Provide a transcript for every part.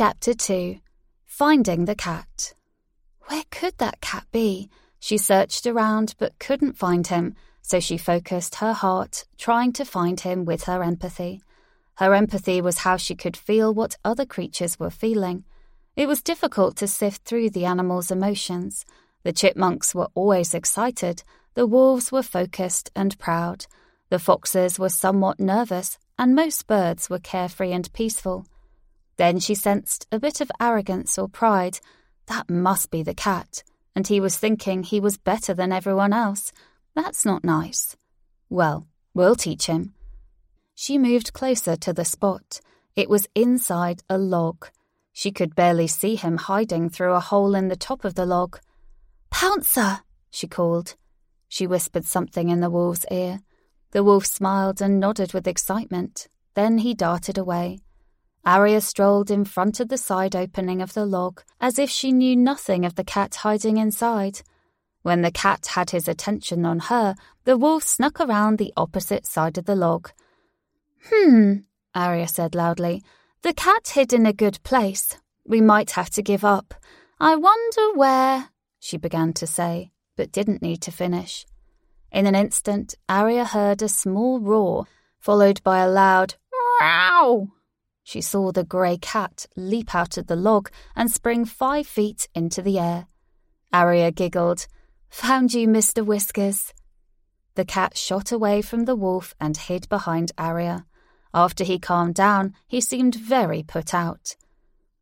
Chapter 2 Finding the Cat. Where could that cat be? She searched around but couldn't find him, so she focused her heart trying to find him with her empathy. Her empathy was how she could feel what other creatures were feeling. It was difficult to sift through the animals' emotions. The chipmunks were always excited, the wolves were focused and proud, the foxes were somewhat nervous, and most birds were carefree and peaceful. Then she sensed a bit of arrogance or pride. That must be the cat, and he was thinking he was better than everyone else. That's not nice. Well, we'll teach him. She moved closer to the spot. It was inside a log. She could barely see him hiding through a hole in the top of the log. Pouncer, she called. She whispered something in the wolf's ear. The wolf smiled and nodded with excitement. Then he darted away. Aria strolled in front of the side opening of the log as if she knew nothing of the cat hiding inside. When the cat had his attention on her, the wolf snuck around the opposite side of the log. Hmm, Aria said loudly. The cat hid in a good place. We might have to give up. I wonder where, she began to say, but didn't need to finish. In an instant, Aria heard a small roar, followed by a loud row. She saw the grey cat leap out of the log and spring five feet into the air. Aria giggled. Found you, Mr. Whiskers. The cat shot away from the wolf and hid behind Aria. After he calmed down, he seemed very put out.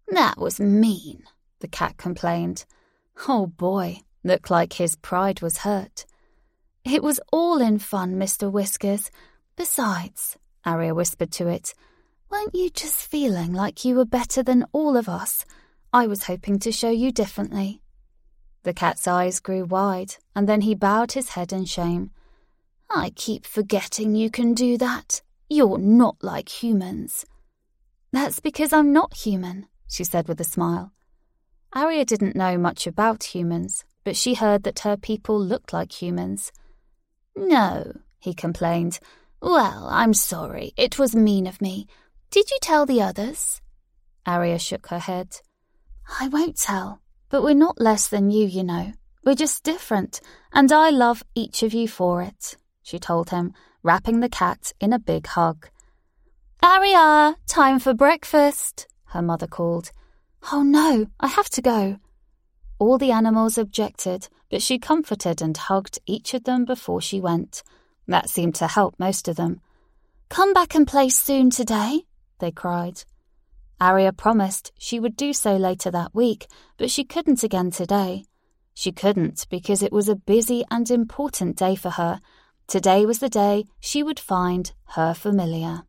That was mean, the cat complained. Oh boy, looked like his pride was hurt. It was all in fun, Mr. Whiskers. Besides, Aria whispered to it, weren't you just feeling like you were better than all of us? I was hoping to show you differently. The cat's eyes grew wide, and then he bowed his head in shame. I keep forgetting you can do that. You're not like humans. That's because I'm not human, she said with a smile. Aria didn't know much about humans, but she heard that her people looked like humans. No, he complained. Well, I'm sorry. It was mean of me. Did you tell the others? Aria shook her head. I won't tell, but we're not less than you, you know. We're just different, and I love each of you for it, she told him, wrapping the cat in a big hug. Aria, time for breakfast, her mother called. Oh no, I have to go. All the animals objected, but she comforted and hugged each of them before she went. That seemed to help most of them. Come back and play soon today, they cried. Aria promised she would do so later that week, but she couldn't again today. She couldn't because it was a busy and important day for her. Today was the day she would find her familiar.